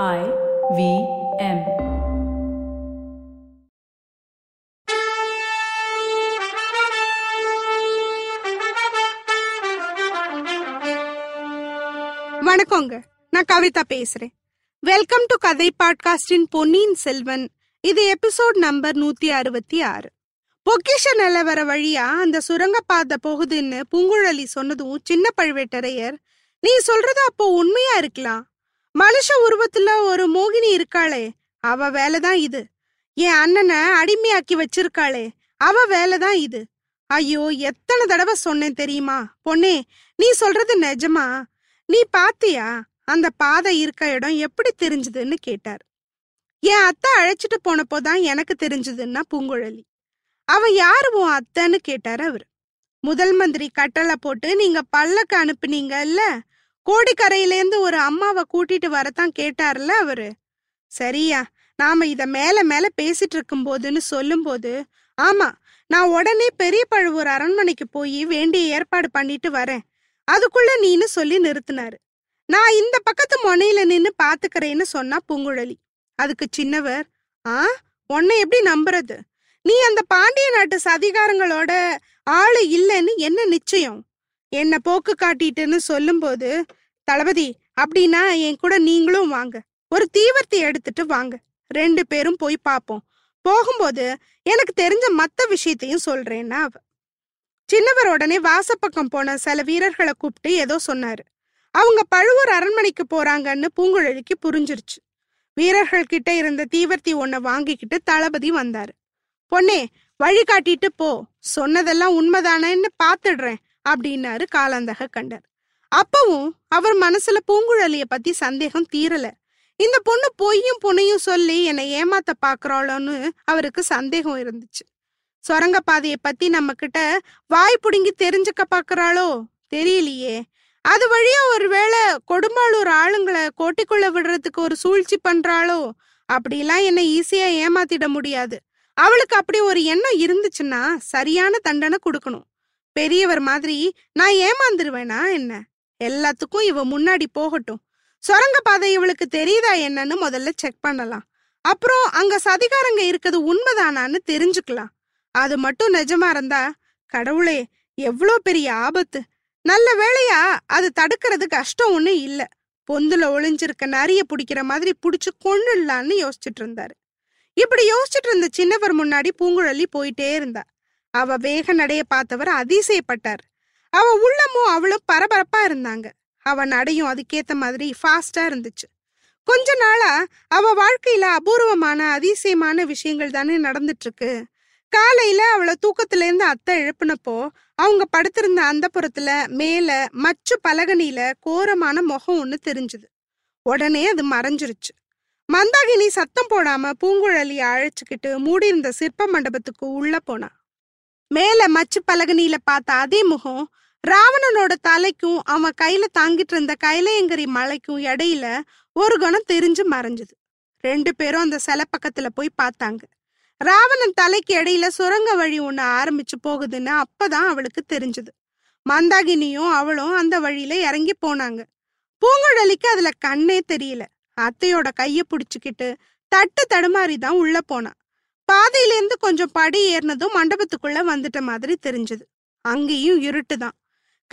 I V M. வணக்கங்க. நான் கவிதா பேசுறேன். வெல்கம் டு கதை பாட்காஸ்டின் பொன்னியின் செல்வன் இது எபிசோட் நம்பர் நூத்தி அறுபத்தி ஆறு. பொக்கிஷ நிலவர வழியா அந்த சுரங்கப்பாதை போகுதுன்னு பூங்குழலி சொன்னதும் சின்ன பழுவேட்டரையர் நீ சொல்றது அப்போ உண்மையா இருக்கலாம்? மனுஷ உருவத்துல ஒரு மோகினி இருக்காளே. அவ வேலைதான் இது. என் அண்ணனை அடிமையாக்கி வச்சிருக்காளே. அவ வேலைதான் இது. ஐயோ எத்தனை தடவை சொன்னேன் தெரியுமா? பொண்ணே நீ சொல்றது நிஜமா? நீ பாத்தியா? அந்த பாதை இருக்க இடம் எப்படி தெரிஞ்சதுன்னு கேட்டார். என் அத்தை அழைச்சிட்டு போனப்போதான் எனக்கு தெரிஞ்சதுன்னா பூங்குழலி. அவ யாரு உன் அத்தைன்னு கேட்டாரு அவர். முதல் மந்திரி கட்டளை போட்டு நீங்க பல்லக்கு அனுப்புனீங்கல்ல? கோடிக்கரையிலேருந்து ஒரு அம்மாவை கூட்டிட்டு வரத்தான் கேட்டார்ல அவரு. சரியா நாம இத மேல மேல பேசிட்டு இருக்கும் போதுன்னு சொல்லும்போது ஆமா நான் உடனே பெரிய பழுவூர் அரண்மனைக்கு போய் வேண்டிய ஏற்பாடு பண்ணிட்டு வரேன். அதுக்குள்ள நீன்னு சொல்லி நிறுத்தினாரு. நான் இந்த பக்கத்து முனையில நின்னு பாத்துக்கிறேன்னு சொன்னா பூங்குழலி. அதுக்கு சின்னவர் ஆ உன்னை எப்படி நம்புறது? நீ அந்த பாண்டிய நாட்டு சதிகாரங்களோட ஆளு இல்லைன்னு என்ன நிச்சயம்? என்ன போக்கு காட்டிட்டுன்னு சொல்லும்போது தளபதி அப்படின்னா என் கூட நீங்களும் வாங்க. ஒரு தீவர்த்தி எடுத்துட்டு வாங்க. ரெண்டு பேரும் போய் பார்ப்போம் போகும்போது எனக்கு தெரிஞ்ச மத்த விஷயத்தையும் சொல்றேன்னா அவ. சின்னவர் உடனே வாசப்பக்கம் போன சில வீரர்களை கூப்பிட்டு ஏதோ சொன்னாரு. அவங்க பழுவூர் அரண்மனைக்கு போறாங்கன்னு பூங்குழலிக்கு புரிஞ்சிருச்சு. வீரர்கள் கிட்ட இருந்த தீவர்த்தி ஒன்ன வாங்கிக்கிட்டு தளபதி வந்தாரு. பொன்னே வழி காட்டிட்டு போ. சொன்னதெல்லாம் உண்மைதானேன்னு பாத்துடுறேன். அப்படின்னாரு காலாந்தக கண்டர். அப்பவும் அவர் மனசுல பூங்குழலிய பத்தி சந்தேகம் தீரல. இந்த பொண்ணு பொய்யும் புனையும் சொல்லி என்னை ஏமாத்த பாக்குறாளோன்னு அவருக்கு சந்தேகம் இருந்துச்சு. சுரங்க பாதையை பத்தி நம்ம கிட்ட வாய் புடுங்கி தெரிஞ்சுக்க பாக்குறாளோ? தெரியலையே. அது வழியா ஒருவேளை கொடும்பாளூர் ஆளுங்களை கோட்டைக்குள்ள விடுறதுக்கு ஒரு சூழ்ச்சி பண்றாளோ? அப்படிலாம் என்னை ஈஸியா ஏமாத்திட முடியாது. அவளுக்கு அப்படி ஒரு எண்ணம் இருந்துச்சுன்னா சரியான தண்டனை கொடுக்கணும். பெரியவர் மாதிரி நான் ஏமாந்துருவேனா என்ன? எல்லாத்துக்கும் இவ முன்னாடி போகட்டும். சுரங்க பாதை இவளுக்கு தெரியுதா என்னன்னு முதல்ல செக் பண்ணலாம். அப்புறம் அங்க சதிகாரங்க இருக்கிறது உண்மைதானான்னு தெரிஞ்சுக்கலாம். அது மட்டும் நிஜமா இருந்தா கடவுளே எவ்வளோ பெரிய ஆபத்து. நல்ல வேளையா அது தடுக்கிறது கஷ்டம் ஒன்றும் இல்ல. பொந்துல ஒளிஞ்சிருக்க நரிய பிடிக்கிற மாதிரி பிடிச்சி கொன்னுடலான்னு யோசிச்சுட்டு இருந்தாரு. இப்படி யோசிச்சுட்டு இருந்த சின்னவர் முன்னாடி பூங்குழலி போயிட்டே இருந்தா. அவ வேக நடைய பார்த்தவர் அதிசயப்பட்டார். அவ உள்ளமும் அவளும் பரபரப்பா இருந்தாங்க. அவ நடையும் அதுக்கேத்த மாதிரி ஃபாஸ்டா இருந்துச்சு. கொஞ்ச நாளா அவ வாழ்க்கையில அபூர்வமான அதிசயமான விஷயங்கள் தானே நடந்துட்டு இருக்கு காலையில அவளை தூக்கத்துல இருந்து அத்தை எழுப்பினப்போ அவங்க படுத்திருந்த அந்த புறத்துல மேல மச்சு பலகனில கோரமான முகம் ஒண்ணு தெரிஞ்சுது. உடனே அது மறைஞ்சிருச்சு. மந்தாகினி சத்தம் போடாம பூங்குழலிய அழைச்சுக்கிட்டு மூடியிருந்த சிற்ப மண்டபத்துக்கு உள்ள போனா. மேல மச்சு பலகனியில பார்த்த அதே முகம் ராவணனோட தலைக்கும் அவன் கையில தாங்கிட்டு இருந்த கைலையங்கரி மலைக்கும் இடையில ஒரு குணம் தெரிஞ்சு மறைஞ்சது. ரெண்டு பேரும் அந்த சிலை பக்கத்துல போய் பார்த்தாங்க. ராவணன் தலைக்கு இடையில சுரங்க வழி ஒண்ணு ஆரம்பிச்சு போகுதுன்னு அப்பதான் அவளுக்கு தெரிஞ்சது. மந்தாகினியும் அவளும் அந்த வழியில இறங்கி போனாங்க. பூங்குழலிக்கு அதுல கண்ணே தெரியல. அத்தையோட கைய புடிச்சுக்கிட்டு தட்டு தடுமாறி தான் உள்ள போனா. பாதையிலேருந்து கொஞ்சம் படி ஏறினதும் மண்டபத்துக்குள்ள வந்துட்ட மாதிரி தெரிஞ்சது. அங்கேயும் இருட்டுதான்.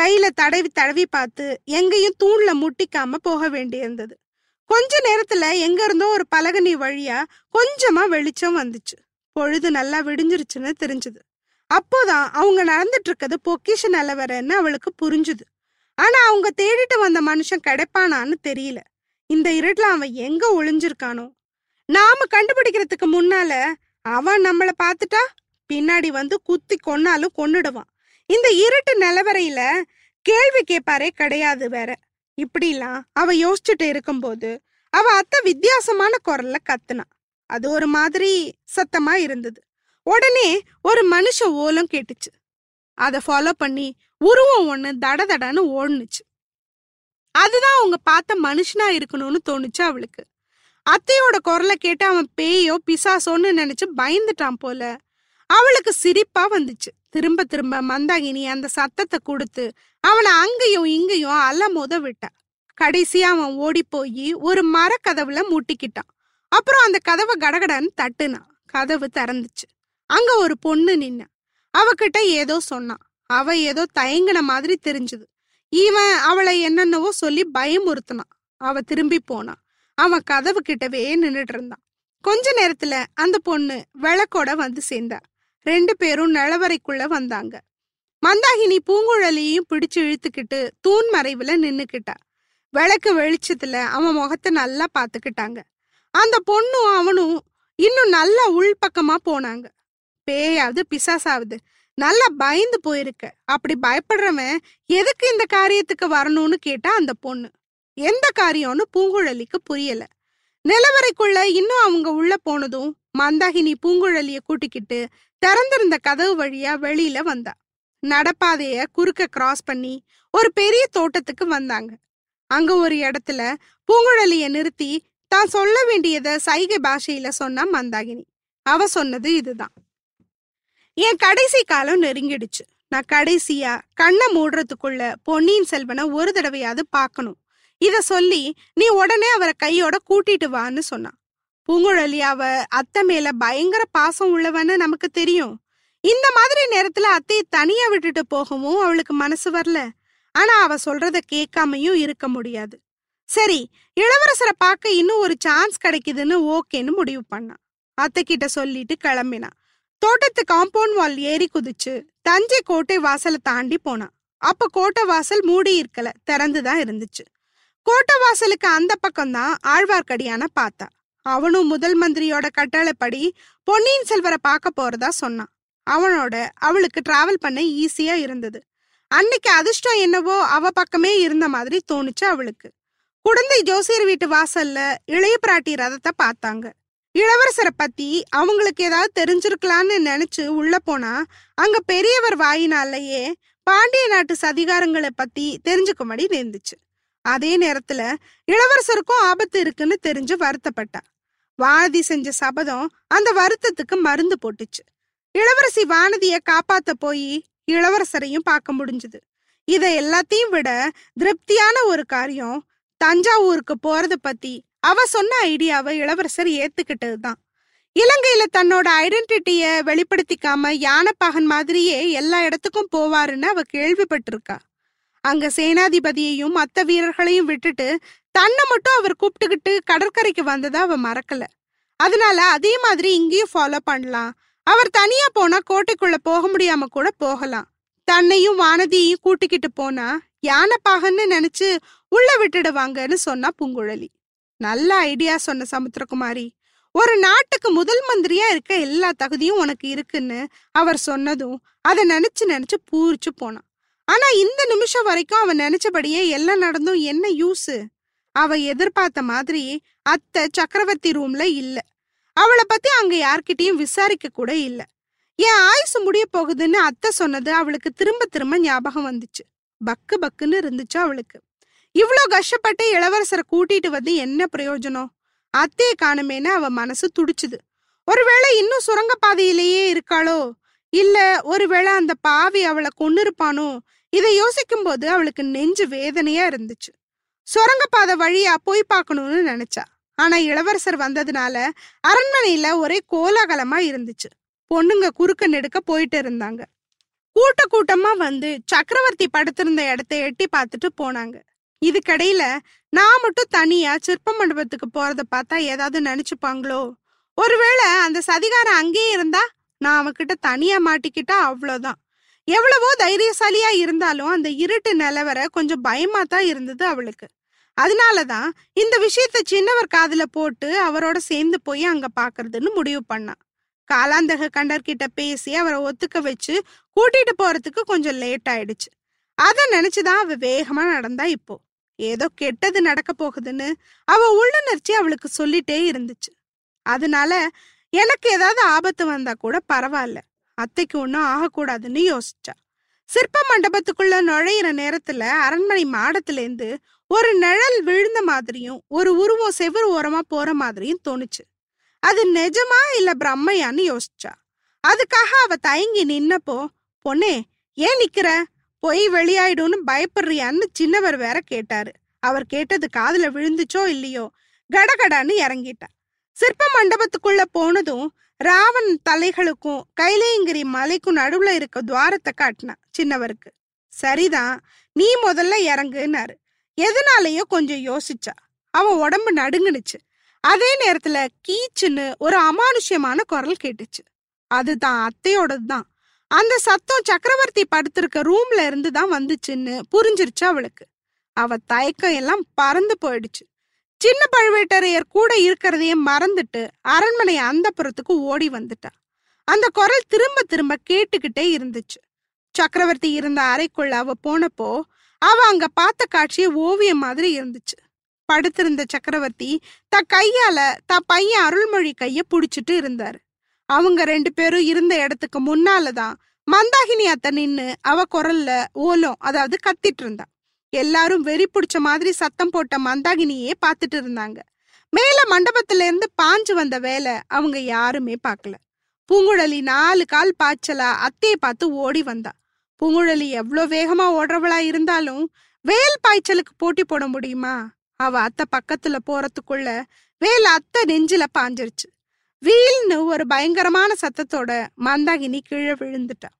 கையில தடவி தடவி பார்த்து எங்கேயும் தூண்ல முட்டிக்காம போக வேண்டியிருந்தது. கொஞ்ச நேரத்துல எங்க இருந்தோ ஒரு பலகனி வழியா கொஞ்சமா வெளிச்சம் வந்துச்சு. பொழுது நல்லா விடிஞ்சிருச்சுன்னு தெரிஞ்சது. அப்போதான் அவங்க நடந்துட்டு இருக்கிறது பொக்கிஷ நிலவரன்னு அவளுக்கு புரிஞ்சுது. ஆனா அவங்க தேடிட்டு வந்த மனுஷன் கிடைப்பானான்னு தெரியல. இந்த இருட்டுல அவன் எங்க ஒளிஞ்சிருக்கானோ? நாம கண்டுபிடிக்கிறதுக்கு முன்னால அவன் நம்மள பார்த்துட்டா? பின்னாடி வந்து குத்தி கொன்னாலும் கொன்னுடுவான். இந்த இருட்டு நிலவரையில கேள்வி கேட்பாரே கிடையாது வேற. இப்படிலாம் அவ யோசிச்சுட்டு இருக்கும்போது அவ அத்தை வித்தியாசமான குரல்ல கத்துனா. அது ஒரு மாதிரி சத்தமா இருந்தது. உடனே ஒரு மனுஷ ஓலம் கேட்டுச்சு. அதை ஃபாலோ பண்ணி உருவம் ஒண்ணு தட தடன்னு ஓடுனுச்சு. அதுதான் அவங்க பார்த்த மனுஷனா இருக்கணும்னு தோணுச்சு அவளுக்கு. அத்தையோட குரலை கேட்டு அவன் பேயோ பிசாசோன்னு நினைச்சு பயந்துட்டான் போல. அவளுக்கு சிரிப்பா வந்துச்சு. திரும்ப திரும்ப மந்தாகினி அந்த சத்தத்தை கொடுத்து அவனை அங்கேயும் இங்கேயும் அலமோத விட்டா. கடைசியா அவன் ஓடி போய் ஒரு மரக்கதவுல முட்டிக்கிட்டான். அப்புறம் அந்த கதவை கடகடன்னு தட்டுனான் கதவு திறந்துச்சு. அங்க ஒரு பொண்ணு நின்ன. அவகிட்ட ஏதோ சொன்னான் அவ ஏதோ தயங்கின மாதிரி தெரிஞ்சது. இவன் அவளை என்னென்னவோ சொல்லி பயமுறுத்தினான் அவ திரும்பி போனான் அவன் கதவு கிட்டவே நின்னுட்டு இருந்தான் கொஞ்ச நேரத்துல அந்த பொண்ணு விளக்கோட வந்து சேர்ந்தா. ரெண்டு பேரும் நிலவரைக்குள்ள வந்தாங்க. மந்தாகினி பூங்குழலியையும் பிடிச்சு இழுத்துக்கிட்டு தூண் மறைவுல நின்னுக்கிட்டா. விளக்கு வெளிச்சத்துல அவன் முகத்தை நல்லா பாத்துக்கிட்டாங்க அந்த பொண்ணும் அவனும் இன்னும் நல்லா உள்பக்கமா போனாங்க. பேயாவது பிசாசாவது. நல்லா பயந்து போயிருக்க. அப்படி பயப்படுறவன் எதுக்கு இந்த காரியத்துக்கு வரணும்னு கேட்டா அந்த பொண்ணு. எந்த காரியம்னு பூங்குழலிக்கு புரியல. நிலவரைக்குள்ள இன்னும் அவங்க உள்ள போனதும் மந்தாகினி பூங்குழலிய கூட்டிக்கிட்டு திறந்திருந்த கதவு வழியா வெளியில வந்தா. நடப்பாதைய குறுக்க கிராஸ் பண்ணி ஒரு பெரிய தோட்டத்துக்கு வந்தாங்க. அங்க ஒரு இடத்துல பூங்குழலிய நிறுத்தி தான் சொல்ல வேண்டியத சைகை பாஷையில சொன்னா மந்தாகினி. அவ சொன்னது இதுதான். என் கடைசி காலம் நெருங்கிடுச்சு. நான் கடைசியா கண்ணை மூடுறதுக்குள்ள பொன்னியின் செல்வனை ஒரு தடவையாவது பார்க்கணும். இத சொல்லி நீ உடனே அவரை கையோட கூட்டிட்டு வான்னு சொன்னான். பூங்குழலி அவ அத்தை மேல பயங்கர பாசம் உள்ளவன்னு நமக்கு தெரியும். இந்த மாதிரி நேரத்துல அத்தையை தனியா விட்டுட்டு போகவும் அவளுக்கு மனசு வரல. ஆனா அவ சொல்றத கேட்காமையும் இருக்க முடியாது. சரி இளவரசரை பார்க்க இன்னும் ஒரு சான்ஸ் கிடைக்குதுன்னு ஓகேன்னு முடிவு பண்ணான். அத்தை கிட்ட சொல்லிட்டு கிளம்பினான். தோட்டத்து காம்பவுண்ட் வால் ஏறி குதிச்சு தஞ்சை கோட்டை வாசலை தாண்டி போனான். அப்ப கோட்டை வாசல் மூடி இருக்கல திறந்துதான் இருந்துச்சு. கோட்டை வாசலுக்கு அந்த பக்கம்தான் ஆழ்வார்க்கடியான பார்த்தா அவனும் முதல் மந்திரியோட கட்டளைப்படி பொன்னியின் செல்வரை பார்க்க போறதா சொன்னான். அவனோட அவளுக்கு டிராவல் பண்ண ஈஸியா இருந்தது. அன்னைக்கு அதிர்ஷ்டம் என்னவோ அவ பக்கமே இருந்த மாதிரி தோணுச்சு அவளுக்கு. குழந்தை ஜோசியர் வீட்டு வாசல்ல இளைய பிராட்டி ரதத்தை பார்த்தாங்க. இளவரசரை பத்தி அவங்களுக்கு ஏதாவது தெரிஞ்சிருக்கலான்னு நினைச்சு உள்ள போனா அங்க பெரியவர் வாயினாலேயே பாண்டிய நாட்டு சதிகாரங்களை பத்தி தெரிஞ்சுக்கும்படி இருந்துச்சு அதே நேரத்துல இளவரசருக்கும் ஆபத்து இருக்குன்னு தெரிஞ்சு வருத்தப்பட்டா. வானதி செஞ்ச சபதம் அந்த வருத்தத்துக்கு மருந்து போட்டுச்சு. இளவரசி வானதிய காப்பாத்த போய் இளவரசரையும் பார்க்க முடிஞ்சது. இத எல்லாத்தையும் விட திருப்தியான ஒரு காரியம் தஞ்சாவூருக்கு போறத பத்தி அவ சொன்ன ஐடியாவை இளவரசர் ஏத்துக்கிட்டது தான் இலங்கையில தன்னோட ஐடென்டிட்டிய வெளிப்படுத்திக்காம யானைப்பாகன் மாதிரியே எல்லா இடத்துக்கும் போவாருன்னு அவ கேள்விப்பட்டிருக்கா. அங்க சேனாதிபதியையும் மத்த வீரர்களையும் விட்டுட்டு தன்னை மட்டும் அவர் கூப்பிட்டுக்கிட்டு கடற்கரைக்கு வந்ததை அவ மறக்கல. அதனால அதே மாதிரி இங்கேயும் ஃபாலோ பண்ணலாம். அவர் தனியா போனா கோட்டைக்குள்ள போக முடியாம கூட போகலாம். தன்னையும் வானதியையும் கூட்டிக்கிட்டு போனா யானைப்பாகன்னு நினைச்சு உள்ள விட்டுடுவாங்கன்னு சொன்னா பூங்குழலி. நல்ல ஐடியா சொன்ன சமுத்திரகுமாரி. ஒரு நாட்டுக்கு முதல் மந்திரியா இருக்க எல்லா தகுதியும் உனக்கு இருக்குன்னு அவர் சொன்னதும் அதை நினைச்சு நினைச்சு பூரிச்சு போனான். ஆனா இந்த நிமிஷம் வரைக்கும் அவன் நினைச்சபடியே எல்லாம் நடந்தும் என்ன யூஸ் அவ எதிர்பார்த்த மாதிரி அத்தை சக்கரவர்த்தி ரூம்ல இல்ல. அவளை பத்தி அங்க யார்கிட்டயும் விசாரிக்க கூட இல்ல. என் ஆயுசு முடிய போகுதுன்னு அத்தை சொன்னது அவளுக்கு திரும்ப திரும்ப ஞாபகம் வந்துச்சு. பக்கு பக்குன்னு இருந்துச்சு அவளுக்கு. இவ்ளோ கஷ்டப்பட்டு இளவரசரை கூட்டிட்டு வந்து என்ன பிரயோஜனம்? அத்தையை காணுமேன்னு அவ மனசு துடிச்சுது. ஒருவேளை இன்னும் சுரங்க பாதையிலேயே இருக்காளோ? இல்ல ஒருவேளை அந்த பாவி அவளை கொன்னு இருப்பானோ இதை யோசிக்கும் போது அவளுக்கு நெஞ்சு வேதனையா இருந்துச்சு. சுரங்கப்பாதை வழியா போய் பார்க்கணும்னு நினைச்சா. ஆனா இளவரசர் வந்ததுனால அரண்மனையில ஒரே கோலாகலமா இருந்துச்சு. பொண்ணுங்க குறுக்க நெடுக்க போயிட்டு இருந்தாங்க. கூட்ட கூட்டமா வந்து சக்கரவர்த்தி படுத்திருந்த இடத்த எட்டி பார்த்துட்டு போனாங்க. இதுக்கடையில நான் மட்டும் தனியா சிற்ப மண்டபத்துக்கு போறத பார்த்தா ஏதாவது நினைச்சுப்பாங்களோ? ஒருவேளை அந்த சதிகாரம் அங்கேயே இருந்தா நான் அவகிட்ட தனியா மாட்டிக்கிட்டா அவ்வளோதான் எவ்வளவோ தைரியசாலியா இருந்தாலும் அந்த இருட்டு நிலவர கொஞ்சம் பயமா தான் இருந்தது அவளுக்கு. அதனாலதான் இந்த விஷயத்த சின்னவர் காதுல போட்டு அவரோட சேர்ந்து போய் அங்க பாக்குறதுன்னு முடிவு பண்ணான் காலாந்தக கண்டர்கிட்ட பேசி அவரை ஒத்துக்க வச்சு கூட்டிட்டு போறதுக்கு கொஞ்சம் லேட் ஆயிடுச்சு. அதை நினைச்சுதான் அவ வேகமா நடந்தா இப்போ. ஏதோ கெட்டது நடக்க போகுதுன்னு அவ உள்ளுணர்ச்சி அவளுக்கு சொல்லிட்டே இருந்துச்சு. அதனால எனக்கு ஏதாவது ஆபத்து வந்தா கூட பரவாயில்ல. அத்தைக்கு ஒன்றும் ஆகக்கூடாதுன்னு யோசிச்சா. சிற்ப மண்டபத்துக்குள்ள நுழையிற நேரத்துல அரண்மனை மாடத்துல இருந்து ஒரு நிழல் விழுந்த மாதிரியும் ஒரு உருவம் செவ்வறு ஓரமா போற மாதிரியும் தோணுச்சு. அது நிஜமா இல்ல பிரம்மையான்னு யோசிச்சா. அதுக்காக அவ தயங்கி நின்னப்போ பொண்ணே ஏன் நிக்கிற? பொய் வெளியாயிடும்னு பயப்படுறியான்னு சின்னவர் வேற கேட்டாரு. அவர் கேட்டது காதுல விழுந்துச்சோ இல்லையோ? கடகடான்னு இறங்கிட்டா. சிற்ப மண்டபத்துக்குள்ள போனதும் ராவன் தலைகளுக்கும் கைலேங்கிரி மலைக்கும் நடுவுல இருக்க துவாரத்தை காட்டினான் சின்னவருக்கு. சரிதான் நீ முதல்ல இறங்குனாரு. எதனாலயோ கொஞ்சம் யோசிச்சா. அவ உடம்பு நடுங்குனுச்சு. அதே நேரத்துல கீச்சுன்னு ஒரு அமானுஷ்யமான குரல் கேட்டுச்சு. அதுதான் அத்தையோடது தான் அந்த சத்தம் சக்கரவர்த்தி படுத்திருக்க ரூம்ல இருந்து தான் வந்துச்சுன்னு புரிஞ்சிருச்சு அவளுக்கு. அவ தயக்கம் எல்லாம் பறந்து போயிடுச்சு. சின்ன பழுவேட்டரையர் கூட இருக்கிறதையே மறந்துட்டு அரண்மனை அந்த புறத்துக்கு ஓடி வந்துட்டா. அந்த குரல் திரும்ப திரும்ப கேட்டுக்கிட்டே இருந்துச்சு. சக்கரவர்த்தி இருந்த அறைக்குள்ள அவ போனப்போ அவ அங்க பார்த்த காட்சியே ஓவியம் மாதிரி இருந்துச்சு. படுத்திருந்த சக்கரவர்த்தி த கையால த பையன் அருள்மொழி கைய புடிச்சிட்டு இருந்தாரு. அவங்க ரெண்டு பேரும் இருந்த இடத்துக்கு முன்னாலதான் மந்தாகினி அத்தை நின்னு அவ குரல்ல ஓலம் அதாவது கத்திட்டு இருந்தான் எல்லாரும் வெறி பிடிச்ச மாதிரி சத்தம் போட்ட மந்தாகினியே பார்த்துட்டு இருந்தாங்க. மேல மண்டபத்துல இருந்து பாஞ்சு வந்த வேலை அவங்க யாருமே பார்க்கல. பூங்குழலி நாலு கால் பாய்ச்சலா அத்தையை பார்த்து ஓடி வந்தா. பூங்குழலி எவ்வளோ வேகமா ஓடுறவளா இருந்தாலும் வேல் பாய்ச்சலுக்கு போட்டி போட முடியுமா? அவ அத்தை பக்கத்துல போறதுக்குள்ள வேல் அத்தை நெஞ்சில பாஞ்சிருச்சு. வீல்னு ஒரு பயங்கரமான சத்தத்தோட மந்தாகினி கீழே விழுந்துட்டா.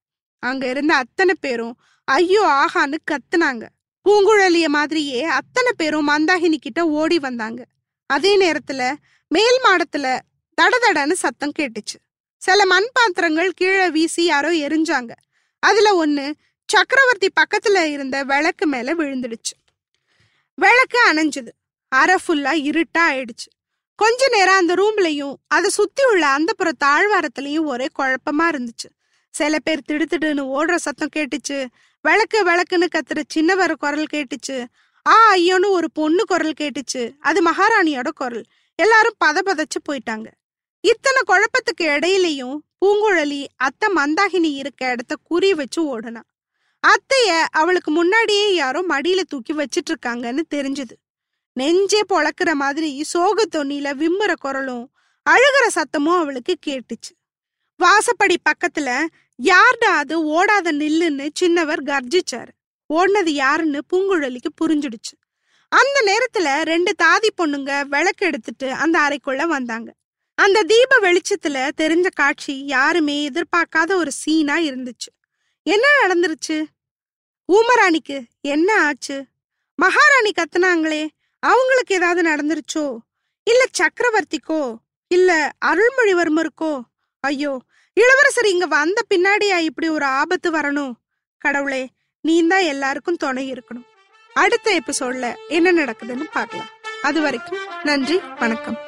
அங்க இருந்த அத்தனை பேரும் ஐயோ ஆகான்னு கத்துனாங்க. பூங்குழலிய மாதிரியே அத்தனை பேரும் மந்தாகினி கிட்ட ஓடி வந்தாங்க. அதே நேரத்துல மேல் மாடத்துல தடதடன்னு சத்தம் கேட்டுச்சு. சில மண் பாத்திரங்கள் கீழே வீசி யாரோ எரிஞ்சாங்க. அதுல ஒண்ணு சக்கரவர்த்தி பக்கத்துல இருந்த விளக்கு மேல விழுந்துடுச்சு. விளக்கு அணைஞ்சது. அரை ஃபுல்லா இருட்டா ஆயிடுச்சு. கொஞ்ச நேரம் அந்த ரூம்லயும் அதை சுத்தி உள்ள அந்த புற தாழ்வாரத்திலையும் ஒரே குழப்பமா இருந்துச்சு. சில பேர் திடுத்திடுன்னு ஓடுற சத்தம் கேட்டுச்சு. விளக்கு விளக்குன்னு கத்துற சின்னவர் குரல் கேட்டுச்சு. ஆ ஐயோன்னு ஒரு பொண்ணு குரல் கேட்டுச்சு. அது மகாராணியோட குரல். எல்லாரும் பத பதச்சு போயிட்டாங்க. இத்தனை குழப்பத்துக்கு இடையிலையும் பூங்குழலி அத்தை மந்தாகினி இருக்க இடத்த குறி வச்சு ஓடுனா. அத்தைய அவளுக்கு முன்னாடியே யாரோ மடியில தூக்கி வச்சிட்டு இருக்காங்கன்னு தெரிஞ்சது. நெஞ்சே பொழக்கிற மாதிரி சோக தொன்னில விம்முற குரலும் அழுகிற சத்தமும் அவளுக்கு கேட்டுச்சு. வாசப்படி பக்கத்துல யார்டா அது ஓடாத நில்லுன்னு சின்னவர் கர்ஜிச்சாரு. ஓடினது யாருன்னு பூங்குழலிக்கு புரிஞ்சிடுச்சு. அந்த நேரத்துல ரெண்டு தாதி பொண்ணுங்க விளக்கு எடுத்துட்டு அந்த அறைக்குள்ள வந்தாங்க. அந்த தீப வெளிச்சத்துல தெரிஞ்ச காட்சி யாருமே எதிர்பார்க்காத ஒரு சீனா இருந்துச்சு. என்ன நடந்துருச்சு? ஊமராணிக்கு என்ன ஆச்சு? மகாராணி கத்துனாங்களே அவங்களுக்கு ஏதாவது நடந்துருச்சோ? இல்ல சக்கரவர்த்திக்கோ? இல்ல அருள்மொழிவர்மருக்கோ? ஐயோ இளவரசர் இங்க வந்த பின்னாடியா இப்படி ஒரு ஆபத்து வரணும்? கடவுளே நீ தான் எல்லாருக்கும் துணை இருக்கணும். அடுத்த எபிசோட்ல என்ன நடக்குதுன்னு பார்க்கலாம். அது வரைக்கும் நன்றி வணக்கம்.